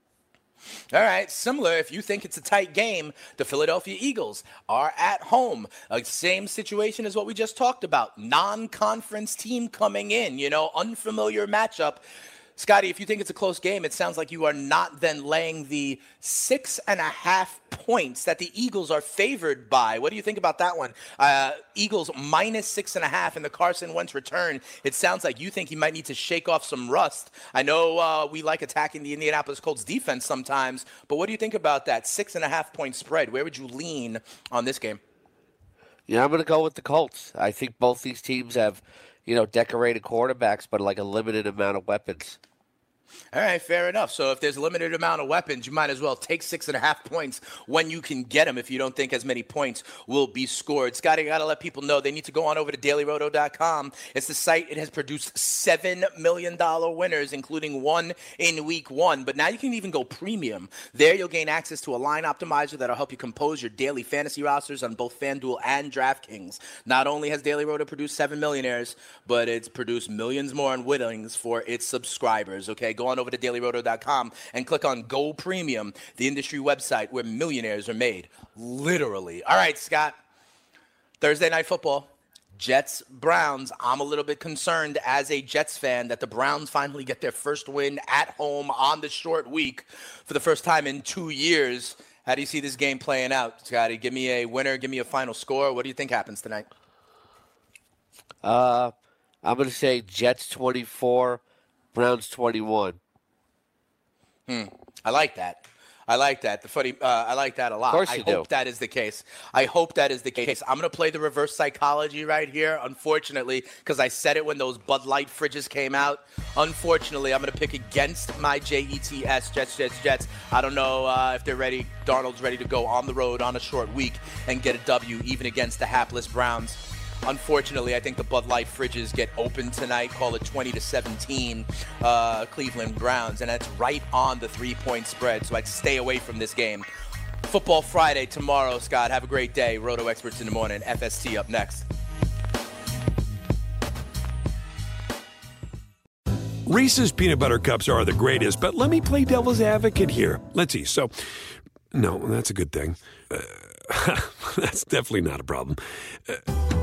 All right, similar. If you think it's a tight game, the Philadelphia Eagles are at home. A same situation as what we just talked about. Non-conference team coming in. You know, unfamiliar matchup. Scotty, if you think it's a close game, it sounds like you are not then laying the six and a half points that the Eagles are favored by. What do you think about that one? Uh, Eagles minus six and a half in the Carson Wentz return. It sounds like you think he might need to shake off some rust. I know uh, we like attacking the Indianapolis Colts defense sometimes, but what do you think about that six and a half point spread? Where would you lean on this game? Yeah, I'm going to go with the Colts. I think both these teams have you know, decorated quarterbacks, but like a limited amount of weapons. All right, fair enough. So if there's a limited amount of weapons, you might as well take six and a half points when you can get them if you don't think as many points will be scored. Scotty, I got to let people know they need to go on over to dailyroto.com. It's the site. It has produced $7 million winners, including one in week one. But now you can even go premium. There you'll gain access to a line optimizer that'll help you compose your daily fantasy rosters on both FanDuel and DraftKings. Not only has Daily Roto produced 7 millionaires, but it's produced millions more in winnings for its subscribers. Okay, go on over to dailyroto.com and click on Go Premium, the industry website where millionaires are made. Literally. All right, Scott. Thursday night football. Jets Browns. I'm a little bit concerned as a Jets fan that the Browns finally get their first win at home on the short week for the first time in two years. How do you see this game playing out, Scotty? Give me a winner. Give me a final score. What do you think happens tonight? Uh, I'm going to say Jets 24, Browns 21. Hmm. I like that. I like that. The funny, uh, I like that a lot. Of course I you hope do. that is the case. I hope that is the case. I'm going to play the reverse psychology right here, unfortunately, because I said it when those Bud Light fridges came out. Unfortunately, I'm going to pick against my JETS, Jets, Jets, Jets. I don't know uh, if they're ready. Darnold's ready to go on the road on a short week and get a W, even against the hapless Browns. Unfortunately, I think the Bud Light fridges get open tonight. Call it 20 to 17, uh, Cleveland Browns, and that's right on the three-point spread. So I'd stay away from this game. Football Friday tomorrow, Scott. Have a great day. Roto Experts in the morning. FST up next. Reese's peanut butter cups are the greatest, but let me play devil's advocate here. Let's see. So, no, that's a good thing. Uh, [LAUGHS] that's definitely not a problem. Uh,